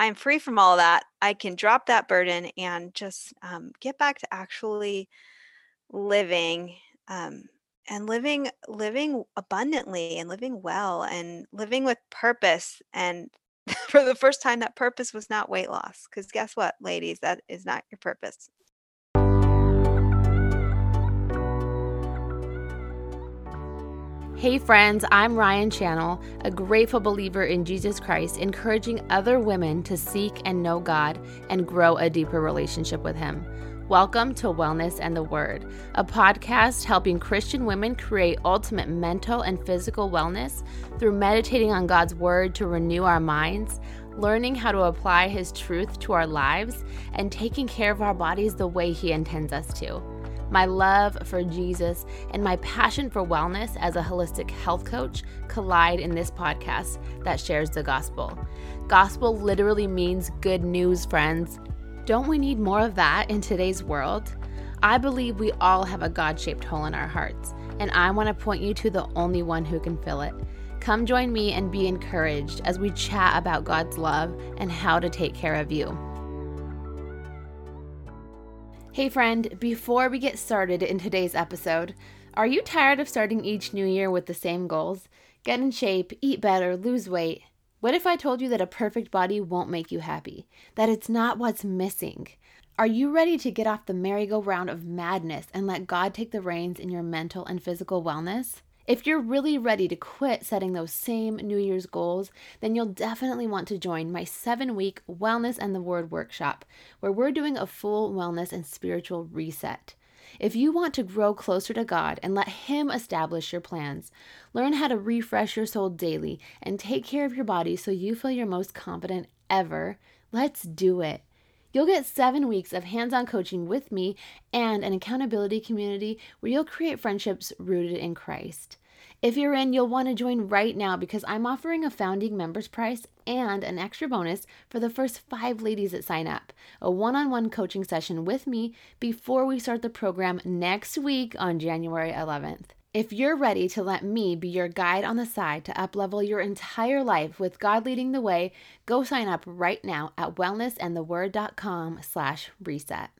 I'm free from all that, I can drop that burden and just um, get back to actually living um, and living living abundantly and living well and living with purpose and for the first time that purpose was not weight loss because guess what ladies that is not your purpose Hey, friends, I'm Ryan Channel, a grateful believer in Jesus Christ, encouraging other women to seek and know God and grow a deeper relationship with Him. Welcome to Wellness and the Word, a podcast helping Christian women create ultimate mental and physical wellness through meditating on God's Word to renew our minds, learning how to apply His truth to our lives, and taking care of our bodies the way He intends us to. My love for Jesus and my passion for wellness as a holistic health coach collide in this podcast that shares the gospel. Gospel literally means good news, friends. Don't we need more of that in today's world? I believe we all have a God shaped hole in our hearts, and I want to point you to the only one who can fill it. Come join me and be encouraged as we chat about God's love and how to take care of you. Hey, friend, before we get started in today's episode, are you tired of starting each new year with the same goals? Get in shape, eat better, lose weight. What if I told you that a perfect body won't make you happy? That it's not what's missing? Are you ready to get off the merry-go-round of madness and let God take the reins in your mental and physical wellness? If you're really ready to quit setting those same New Year's goals, then you'll definitely want to join my seven week Wellness and the Word workshop, where we're doing a full wellness and spiritual reset. If you want to grow closer to God and let Him establish your plans, learn how to refresh your soul daily and take care of your body so you feel your most confident ever, let's do it. You'll get seven weeks of hands on coaching with me and an accountability community where you'll create friendships rooted in Christ. If you're in, you'll want to join right now because I'm offering a founding members price and an extra bonus for the first five ladies that sign up a one on one coaching session with me before we start the program next week on January 11th. If you're ready to let me be your guide on the side to uplevel your entire life with God leading the way, go sign up right now at wellnessandtheword.com slash reset.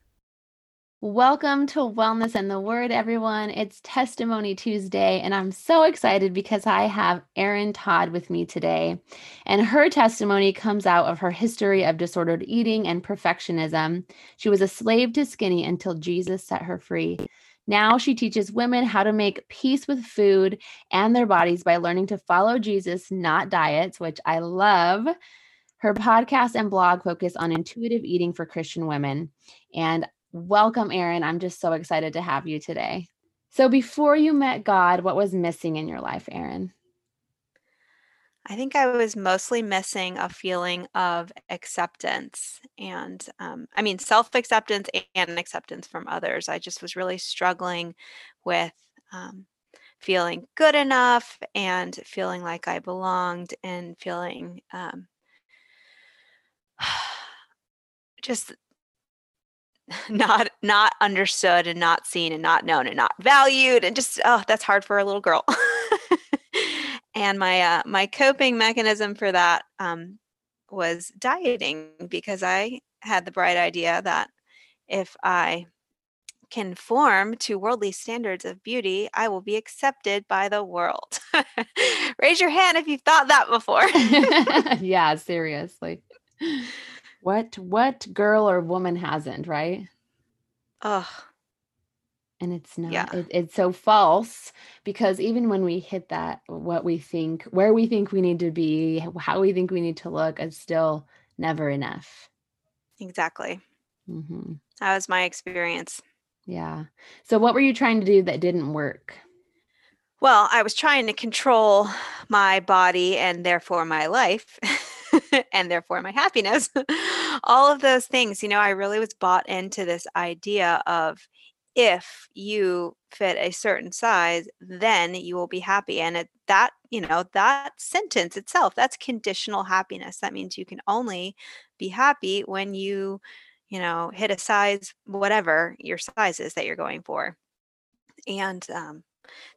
Welcome to Wellness and the Word, everyone. It's Testimony Tuesday, and I'm so excited because I have Erin Todd with me today. And her testimony comes out of her history of disordered eating and perfectionism. She was a slave to skinny until Jesus set her free. Now she teaches women how to make peace with food and their bodies by learning to follow Jesus, not diets, which I love. Her podcast and blog focus on intuitive eating for Christian women. And Welcome, Erin. I'm just so excited to have you today. So, before you met God, what was missing in your life, Erin? I think I was mostly missing a feeling of acceptance and, um, I mean, self acceptance and acceptance from others. I just was really struggling with um, feeling good enough and feeling like I belonged and feeling um, just not not understood and not seen and not known and not valued and just oh that's hard for a little girl and my uh, my coping mechanism for that um, was dieting because i had the bright idea that if i conform to worldly standards of beauty i will be accepted by the world raise your hand if you've thought that before yeah seriously what what girl or woman hasn't, right? Ugh. And it's not yeah. it, it's so false because even when we hit that what we think where we think we need to be, how we think we need to look is still never enough. Exactly. Mm-hmm. That was my experience. Yeah. So what were you trying to do that didn't work? Well, I was trying to control my body and therefore my life. and therefore my happiness. All of those things, you know, I really was bought into this idea of if you fit a certain size, then you will be happy. And it, that, you know, that sentence itself, that's conditional happiness. That means you can only be happy when you, you know, hit a size, whatever your size is that you're going for. And um,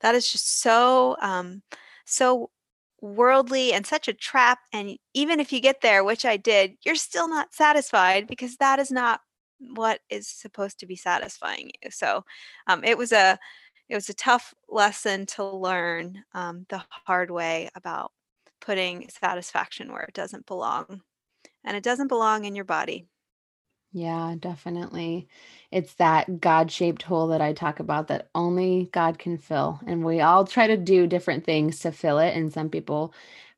that is just so, um, so worldly and such a trap. And even if you get there, which I did, you're still not satisfied because that is not what is supposed to be satisfying you. So um, it was a it was a tough lesson to learn um, the hard way about putting satisfaction where it doesn't belong, and it doesn't belong in your body. Yeah, definitely. It's that God shaped hole that I talk about that only God can fill. And we all try to do different things to fill it. And some people,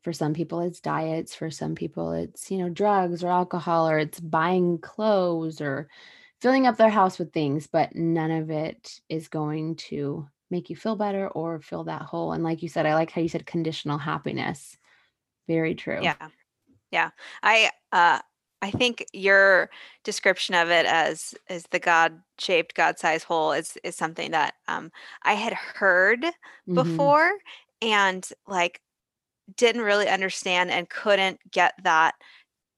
for some people, it's diets. For some people, it's, you know, drugs or alcohol or it's buying clothes or filling up their house with things. But none of it is going to make you feel better or fill that hole. And like you said, I like how you said conditional happiness. Very true. Yeah. Yeah. I, uh, I think your description of it as as the God shaped, God sized hole is is something that um, I had heard mm-hmm. before and like didn't really understand and couldn't get that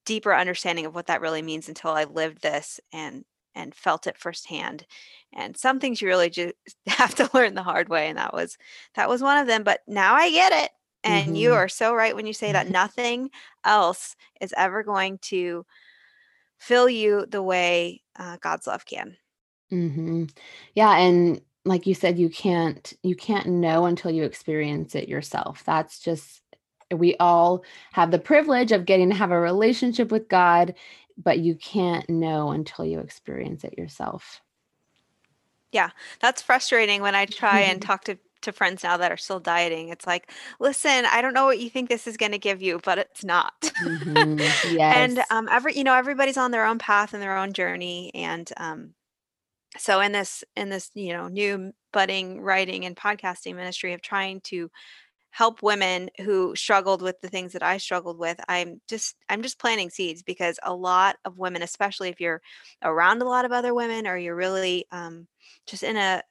deeper understanding of what that really means until I lived this and and felt it firsthand. And some things you really just have to learn the hard way, and that was that was one of them. But now I get it. And mm-hmm. you are so right when you say that nothing else is ever going to fill you the way uh, God's love can. Mm-hmm. Yeah, and like you said, you can't you can't know until you experience it yourself. That's just we all have the privilege of getting to have a relationship with God, but you can't know until you experience it yourself. Yeah, that's frustrating when I try and talk to to friends now that are still dieting. It's like, listen, I don't know what you think this is going to give you, but it's not. Mm-hmm. Yes. and um, every you know everybody's on their own path and their own journey, and um, so in this in this you know new budding writing and podcasting ministry of trying to help women who struggled with the things that I struggled with I'm just I'm just planting seeds because a lot of women especially if you're around a lot of other women or you're really um, just in a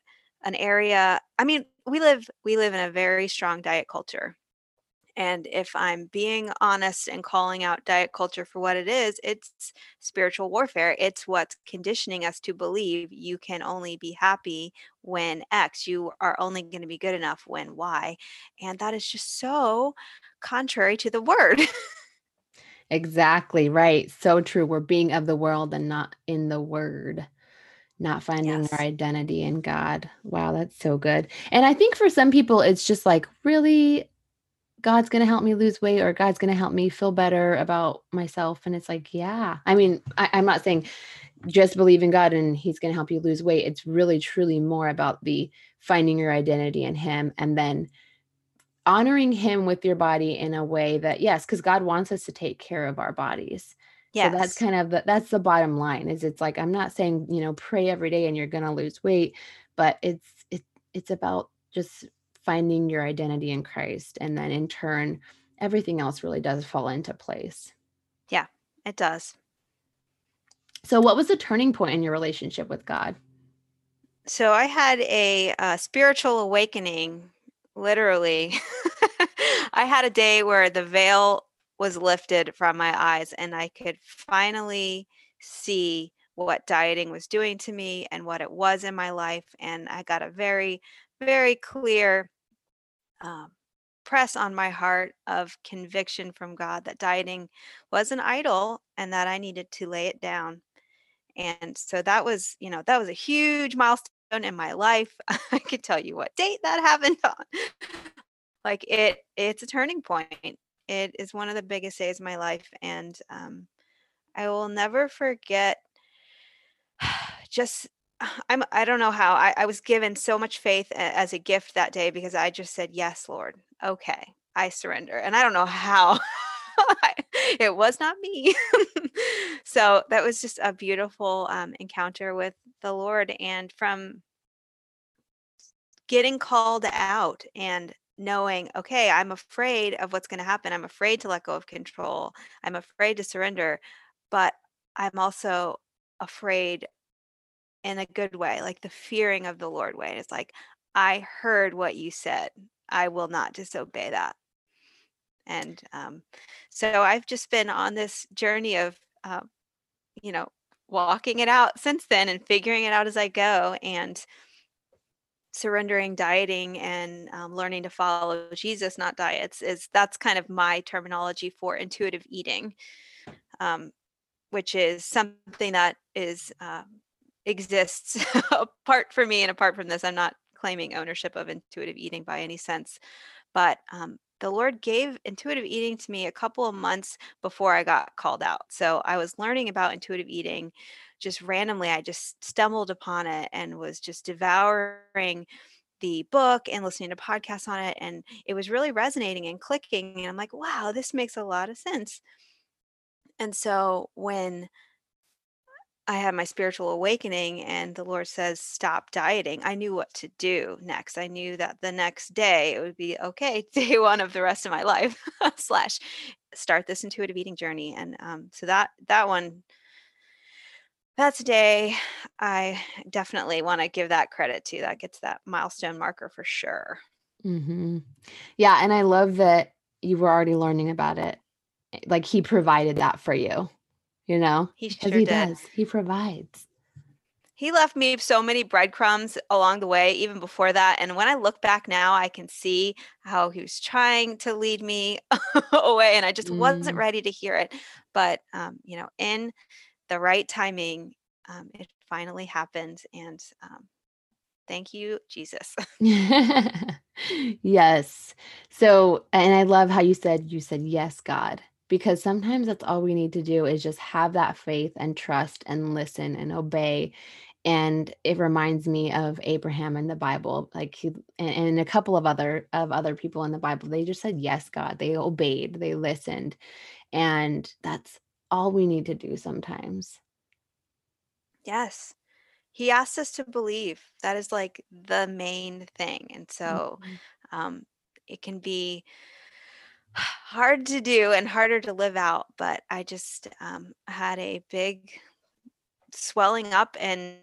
an area i mean we live we live in a very strong diet culture and if i'm being honest and calling out diet culture for what it is it's spiritual warfare it's what's conditioning us to believe you can only be happy when x you are only going to be good enough when y and that is just so contrary to the word exactly right so true we're being of the world and not in the word not finding yes. our identity in God. Wow, that's so good. And I think for some people, it's just like, really, God's going to help me lose weight or God's going to help me feel better about myself. And it's like, yeah. I mean, I, I'm not saying just believe in God and He's going to help you lose weight. It's really, truly more about the finding your identity in Him and then honoring Him with your body in a way that, yes, because God wants us to take care of our bodies. Yes. So that's kind of the, that's the bottom line is it's like I'm not saying, you know, pray every day and you're going to lose weight, but it's it, it's about just finding your identity in Christ and then in turn everything else really does fall into place. Yeah, it does. So what was the turning point in your relationship with God? So I had a, a spiritual awakening literally. I had a day where the veil was lifted from my eyes and I could finally see what dieting was doing to me and what it was in my life. And I got a very, very clear um, press on my heart of conviction from God that dieting was an idol and that I needed to lay it down. And so that was, you know, that was a huge milestone in my life. I could tell you what date that happened on. like it it's a turning point it is one of the biggest days of my life, and um, I will never forget. Just I'm I don't know how I, I was given so much faith as a gift that day because I just said yes, Lord. Okay, I surrender, and I don't know how. it was not me. so that was just a beautiful um, encounter with the Lord, and from getting called out and knowing, okay, I'm afraid of what's going to happen. I'm afraid to let go of control. I'm afraid to surrender, but I'm also afraid in a good way, like the fearing of the Lord way. It's like, I heard what you said. I will not disobey that. And um, so I've just been on this journey of, uh, you know, walking it out since then and figuring it out as I go. And surrendering dieting and um, learning to follow jesus not diets is that's kind of my terminology for intuitive eating um, which is something that is uh, exists apart from me and apart from this i'm not claiming ownership of intuitive eating by any sense but um, the lord gave intuitive eating to me a couple of months before i got called out so i was learning about intuitive eating just randomly i just stumbled upon it and was just devouring the book and listening to podcasts on it and it was really resonating and clicking and i'm like wow this makes a lot of sense. And so when I had my spiritual awakening and the Lord says, stop dieting, I knew what to do next. I knew that the next day it would be okay, day one of the rest of my life, slash start this intuitive eating journey. And um, so that that one that's a day I definitely want to give that credit to. That gets that milestone marker for sure. Mm-hmm. Yeah. And I love that you were already learning about it. Like he provided that for you you know? He sure he did. does. he provides. He left me so many breadcrumbs along the way even before that and when i look back now i can see how he was trying to lead me away and i just mm. wasn't ready to hear it. But um, you know in the right timing um, it finally happened and um, thank you jesus. Yes. So and i love how you said you said yes god because sometimes that's all we need to do is just have that faith and trust and listen and obey and it reminds me of abraham in the bible like he and, a couple of other of other people in the bible they just said yes god they obeyed they listened and that's all we need to do sometimes yes he asked us to believe that is like the main thing and so mm-hmm. um, it can be hard to do and harder to live out but i just um, had a big swelling up in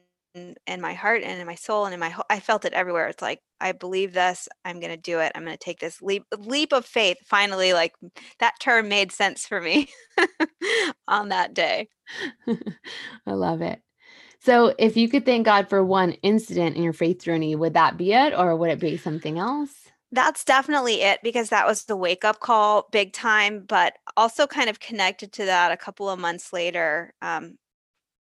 in my heart and in my soul and in my i felt it everywhere. It's like i believe this i'm going to do it i'm going to take this leap leap of faith. Finally like that term made sense for me on that day. I love it. So if you could thank god for one incident in your faith journey would that be it or would it be something else that's definitely it because that was the wake up call big time but also kind of connected to that a couple of months later um,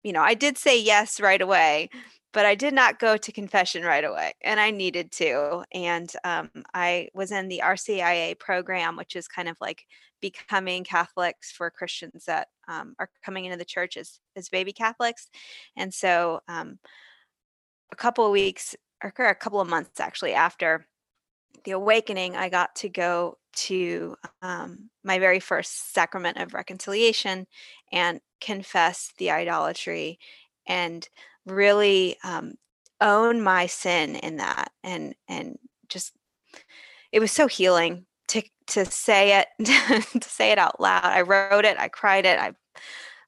you know i did say yes right away but i did not go to confession right away and i needed to and um, i was in the rcia program which is kind of like becoming catholics for christians that um, are coming into the church as, as baby catholics and so um, a couple of weeks or a couple of months actually after the awakening, I got to go to um, my very first sacrament of reconciliation and confess the idolatry and really um, own my sin in that and and just it was so healing to to say it to say it out loud. I wrote it i cried it i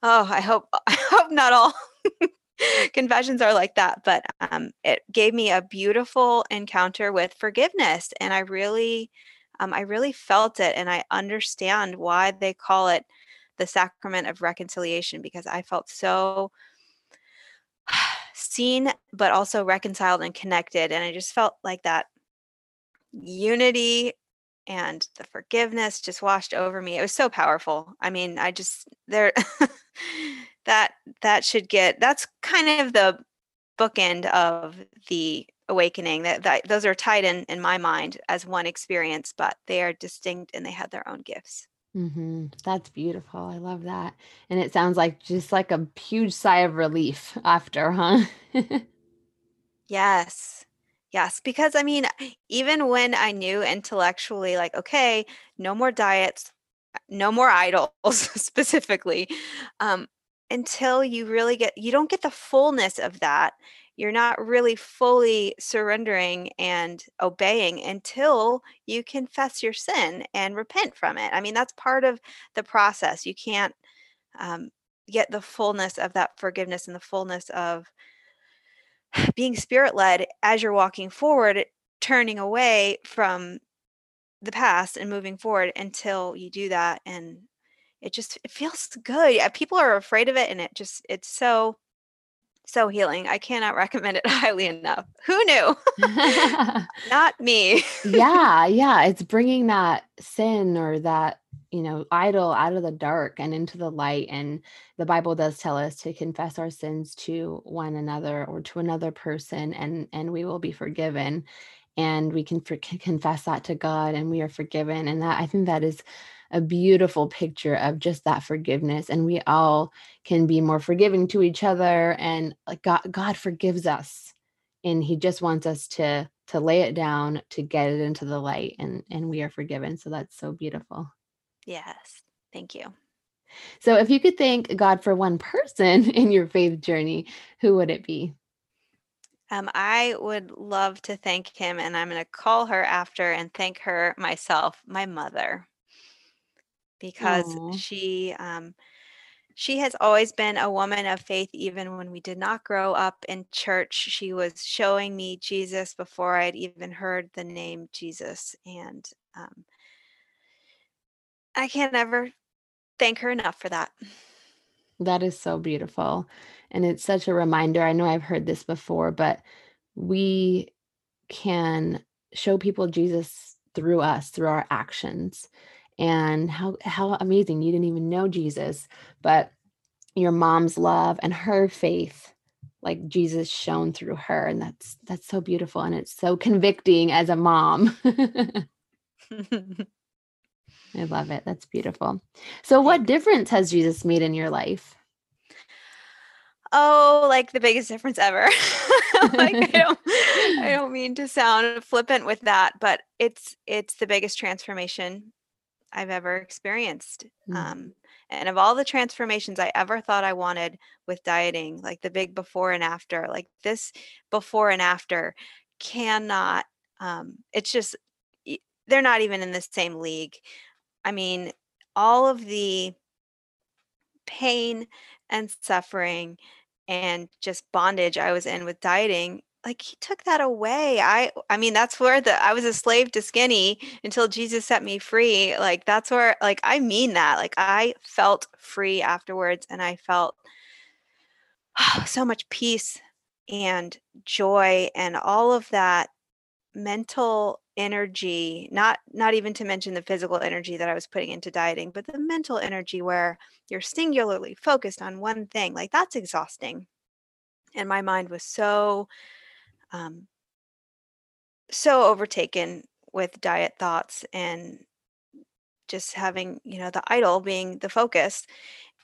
oh i hope i hope not all confessions are like that but um, it gave me a beautiful encounter with forgiveness and i really um, i really felt it and i understand why they call it the sacrament of reconciliation because i felt so seen but also reconciled and connected and i just felt like that unity and the forgiveness just washed over me it was so powerful i mean i just there that that should get that's kind of the bookend of the awakening that, that those are tied in in my mind as one experience but they are distinct and they have their own gifts mm-hmm. that's beautiful i love that and it sounds like just like a huge sigh of relief after huh yes yes because i mean even when i knew intellectually like okay no more diets no more idols specifically um, until you really get you don't get the fullness of that you're not really fully surrendering and obeying until you confess your sin and repent from it. I mean that's part of the process you can't um, get the fullness of that forgiveness and the fullness of being spirit led as you're walking forward turning away from the past and moving forward until you do that and it just it feels good. People are afraid of it and it just it's so so healing. I cannot recommend it highly enough. Who knew? Not me. yeah, yeah. It's bringing that sin or that, you know, idol out of the dark and into the light. And the Bible does tell us to confess our sins to one another or to another person, and and we will be forgiven. And we can for- confess that to God, and we are forgiven. And that I think that is a beautiful picture of just that forgiveness and we all can be more forgiving to each other and like God God forgives us and he just wants us to to lay it down to get it into the light and and we are forgiven so that's so beautiful yes. Thank you. So if you could thank God for one person in your faith journey who would it be? Um, I would love to thank him, and I'm going to call her after and thank her myself, my mother. Because Aw. she um, she has always been a woman of faith even when we did not grow up in church. She was showing me jesus before i had even heard the name jesus and um, i can't ever thank her enough for that That is so beautiful. And it's such a reminder. I know I've heard this before, but we can show people Jesus through us, through our actions. And how how amazing you didn't even know Jesus, but your mom's love and her faith like Jesus shone through her and that's that's so beautiful and it's so convicting as a mom. I love it. That's beautiful. So what difference has Jesus made in your life? oh like the biggest difference ever like i don't i don't mean to sound flippant with that but it's it's the biggest transformation I've ever experienced. Mhm. Um, and of all the transformations I ever thought I wanted with dieting, like the big before and after, like this before and after cannot, um, it's just, they're not even in the same league. I mean, all of the pain and suffering and just bondage I was in with dieting, like he took that away. I I mean that's where the I was a slave to skinny until Jesus set me free. Like that's where like I mean that. Like I felt free afterwards and I felt oh, so much peace and joy and all of that mental energy not not even to mention the physical energy that i was putting into dieting but the mental energy where you're singularly focused on one thing like that's exhausting. And my mind was so um so overtaken with diet thoughts and just having you know the idol being the focus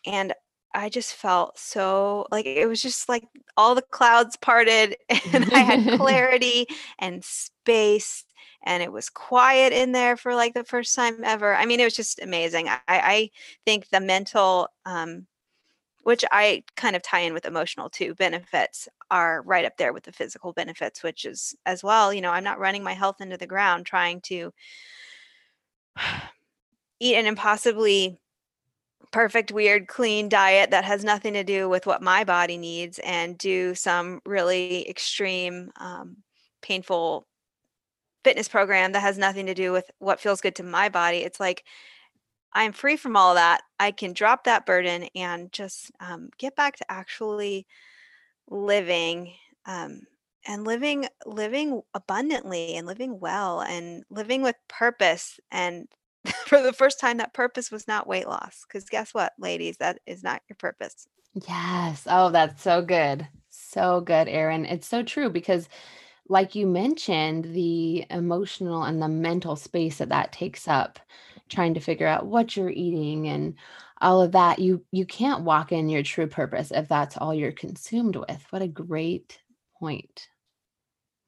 and I just felt so like it was just like all the clouds parted and I had clarity and space and it was quiet in there for like the first time ever. I mean, it was just amazing. I, I think the mental, um, which I kind of tie in with emotional too, benefits are right up there with the physical benefits, which is as well, you know, I'm not running my health into the ground trying to eat an impossibly perfect, weird, clean diet that has nothing to do with what my body needs and do some really extreme, um, painful fitness program that has nothing to do with what feels good to my body. It's like I'm free from all that. I can drop that burden and just um, get back to actually living um, and living living abundantly and living well and living with purpose and for the first time that purpose was not weight loss because guess what ladies that is not your purpose Yes. Oh, that's so good. So good, Erin. It's so true because, like you mentioned, the emotional and the mental space that that takes up, trying to figure out what you're eating and all of that, you you can't walk in your true purpose if that's all you're consumed with. What a great point.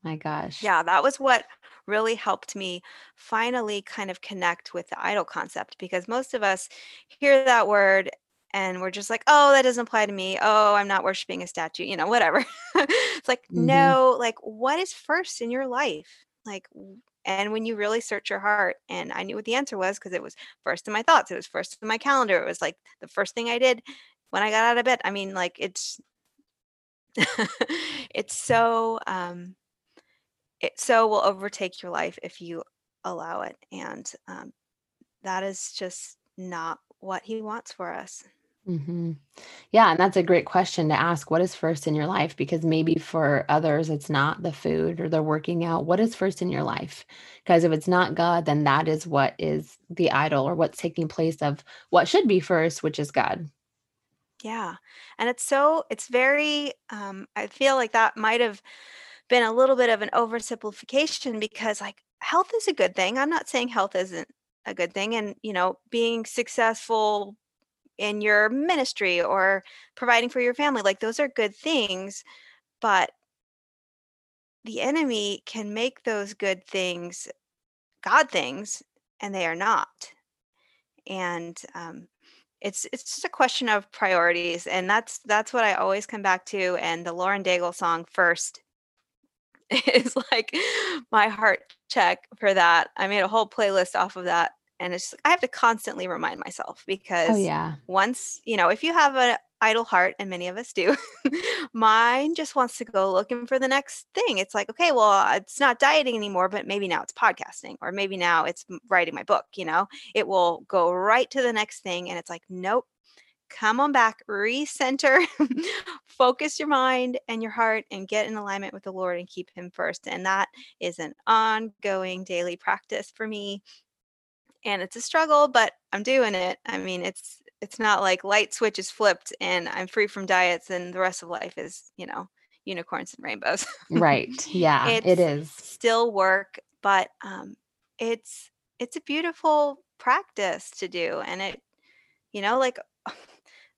My gosh. yeah that was what really helped me finally kind of connect with the idol concept because most of us hear that word and we're just like oh that doesn't apply to me. Oh i'm not worshiping a statue you know whatever. It's like hmm no like what is first in your life? Like and when you really search your heart and i knew what the answer was because it was first in my thoughts it was first in my calendar it was like the first thing i did when i got out of bed. I mean like it's it's so um it so will overtake your life if you allow it, and, um, that is just not what he wants for us. Hmm Yeah, and that's a great question to ask. What is first in your life? Because maybe for others, it's not the food or the working out. What is first in your life? Because if it's not God, then that is what is the idol or what's taking place of what should be first, which is God. Yeah. And it's so it's very um I feel like that might have been a little bit of an oversimplification because like health is a good thing. I'm not saying health isn't a good thing and you know being successful in your ministry or providing for your family like those are good things but the enemy can make those good things god things and they are not and um, it's it's just a question of priorities and that's that's what i always come back to and the lauren daigle song first is like my heart check for that. I made a whole playlist off of that and it's I have to constantly remind myself Oh, because yeah. once, you know, if you have an idol heart and many of us do, mine just wants to go looking for the next thing. It's like, okay, well, uh, it's not dieting anymore, but maybe now it's podcasting or maybe now it's writing my book, you know. It will go right to the next thing and it's like, nope, come on back, recenter, focus your mind and your heart, and get in alignment with the Lord and keep Him first. And that is an ongoing daily practice for me. And it's a struggle, but I'm doing it. I mean, it's it's not like light switch is flipped and I'm free from diets and the rest of life is, you know, unicorns and rainbows. Right. Yeah, it it's still work, but um, it's it's a beautiful practice to do, and it you know, like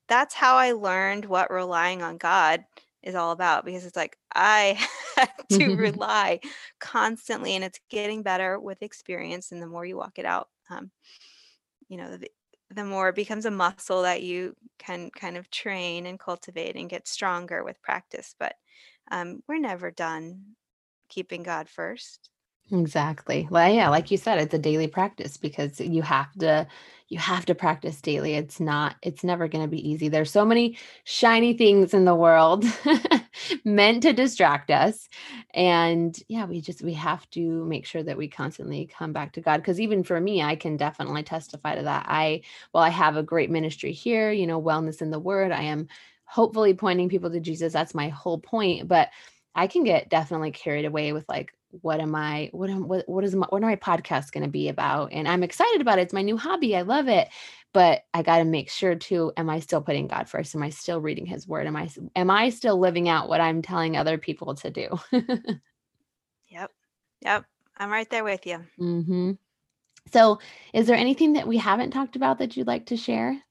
that's how I learned what relying on God is all about because it's like I have to rely constantly and it's getting better with experience and the more you walk it out um, you know the, the more it becomes a muscle that you can kind of train and cultivate and get stronger with practice but um, we're never done keeping God first Exactly. Well, yeah, like you said, it's a daily practice because you have to you have to practice daily. It's not it's never going to be easy. There's so many shiny things in the world meant to distract us. And yeah, we just we have to make sure that we constantly come back to God because even for me, I can definitely testify to that. I well, I have a great ministry here, you know, wellness in the word. I am hopefully pointing people to Jesus. That's my whole point, but I can get definitely carried away with like what am I what am what what is my what are my podcasts going to be about? And I'm excited about it. It's my new hobby. I love it. But I got to make sure too am I still putting God first? Am I still reading his word? Am I am I still living out what I'm telling other people to do? yep yep i'm right there with you Mm-hmm. So, is there anything that we haven't talked about that you'd like to share?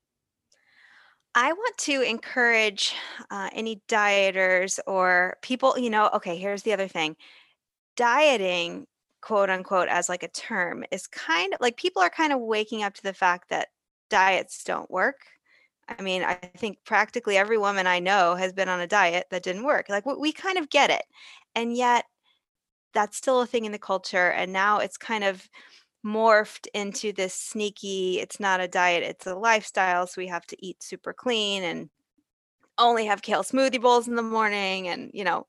I want to encourage uh, any dieters or people, you know, okay, here's the other thing. Dieting, quote unquote, as like a term is kind of like people are kind of waking up to the fact that diets don't work. I mean, I think practically every woman I know has been on a diet that didn't work. Like we we kind of get it. And yet that's still a thing in the culture. And now it's kind of morphed into this sneaky, it's not a diet, it's a lifestyle. So we have to eat super clean and only have kale smoothie bowls in the morning. And, you know,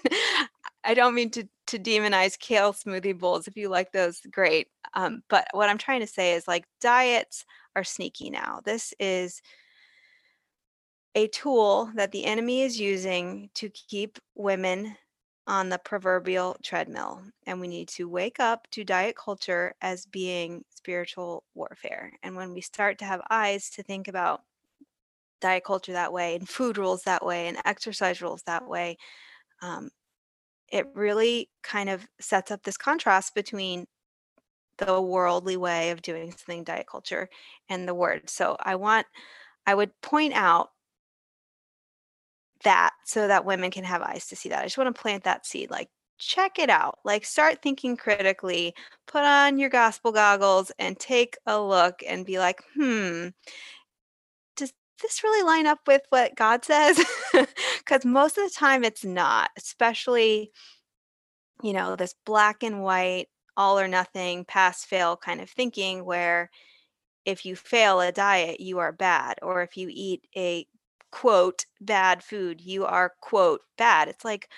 I don't mean to, to demonize kale smoothie bowls. If you like those, great. Um, but what I'm trying to say is like diets are sneaky now. This is a tool that the enemy is using to keep women on the proverbial treadmill. And we need to wake up to diet culture as being spiritual warfare. And when we start to have eyes to think about diet culture that way and food rules that way and exercise rules that way, um, it really kind of sets up this contrast between the worldly way of doing something diet culture and the word. So I want, I would point out that so that women can have eyes to see that. I just want to plant that seed. Like, check it out. Like, start thinking critically, put on your gospel goggles and take a look and be like, hmm, this really line up with what God says? Because most of the time it's not, especially, you know, this black and white, all or nothing, pass fail kind of thinking where if you fail a diet, you are bad. Or if you eat a quote bad food, you are quote bad. It's like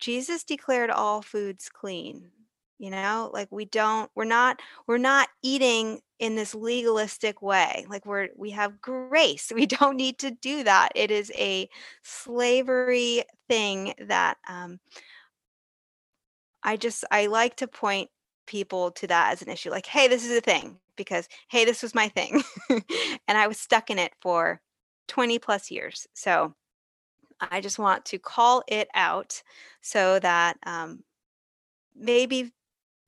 Jesus declared all foods clean. You know like we don't we're not we're not eating in this legalistic way like we're we have grace we don't need to do that it is a slavery thing that um i just i like to point people to that as an issue like hey this is a thing because hey this was my thing and i was stuck in it for 20 plus years so i just want to call it out so that um, maybe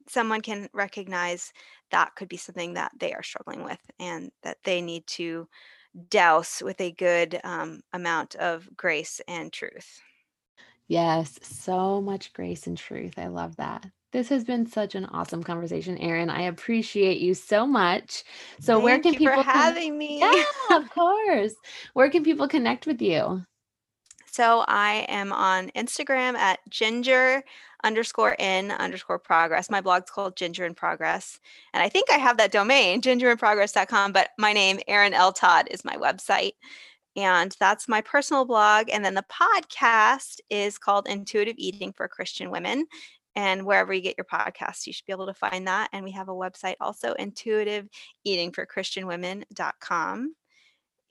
someone can recognize that could be something that they are struggling with and that they need to douse with a good um, amount of grace and truth. Yes, so much grace and truth. I love that. This has been such an awesome conversation, Erin. I appreciate you so much. So, Thank where can you people for having con- me? Yeah, of course. Where can people connect with you? So I am on Instagram at ginger underscore in underscore progress. My blog's called Ginger in Progress. And I think I have that domain, gingerinprogress.com, but my name, Erin L. Todd, is my website. And that's my personal blog. And then the podcast is called Intuitive Eating for Christian Women. And wherever you get your podcasts, you should be able to find that. And we have a website also, intuitiveeatingforchristianwomen.com.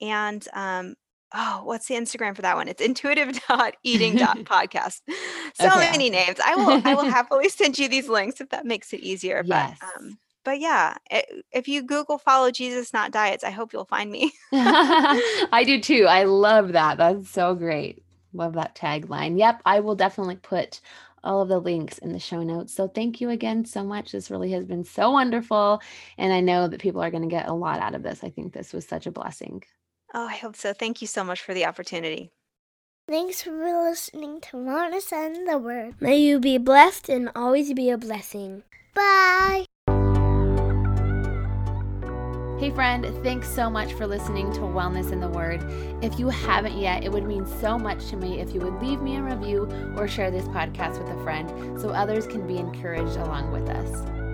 And um, oh, what's the Instagram for that one? It's intuitive.eating.podcast. so okay. many names. I will I will happily send you these links if that makes it easier. Yes. But um, but yeah, it, if you Google follow Jesus, not diets, I hope you'll find me. I do too. I love that. That's so great. Love that tagline. Yep, I will definitely put all of the links in the show notes. So thank you again so much. This really has been so wonderful. And I know that people are going to get a lot out of this. I think this was such a blessing. Oh, I hope so. Thank you so much for the opportunity. Thanks for listening to Wellness and the Word. May you be blessed and always be a blessing. Bye. Hey, friend, thanks so much for listening to Wellness in the Word. If you haven't yet, it would mean so much to me if you would leave me a review or share this podcast with a friend so others can be encouraged along with us.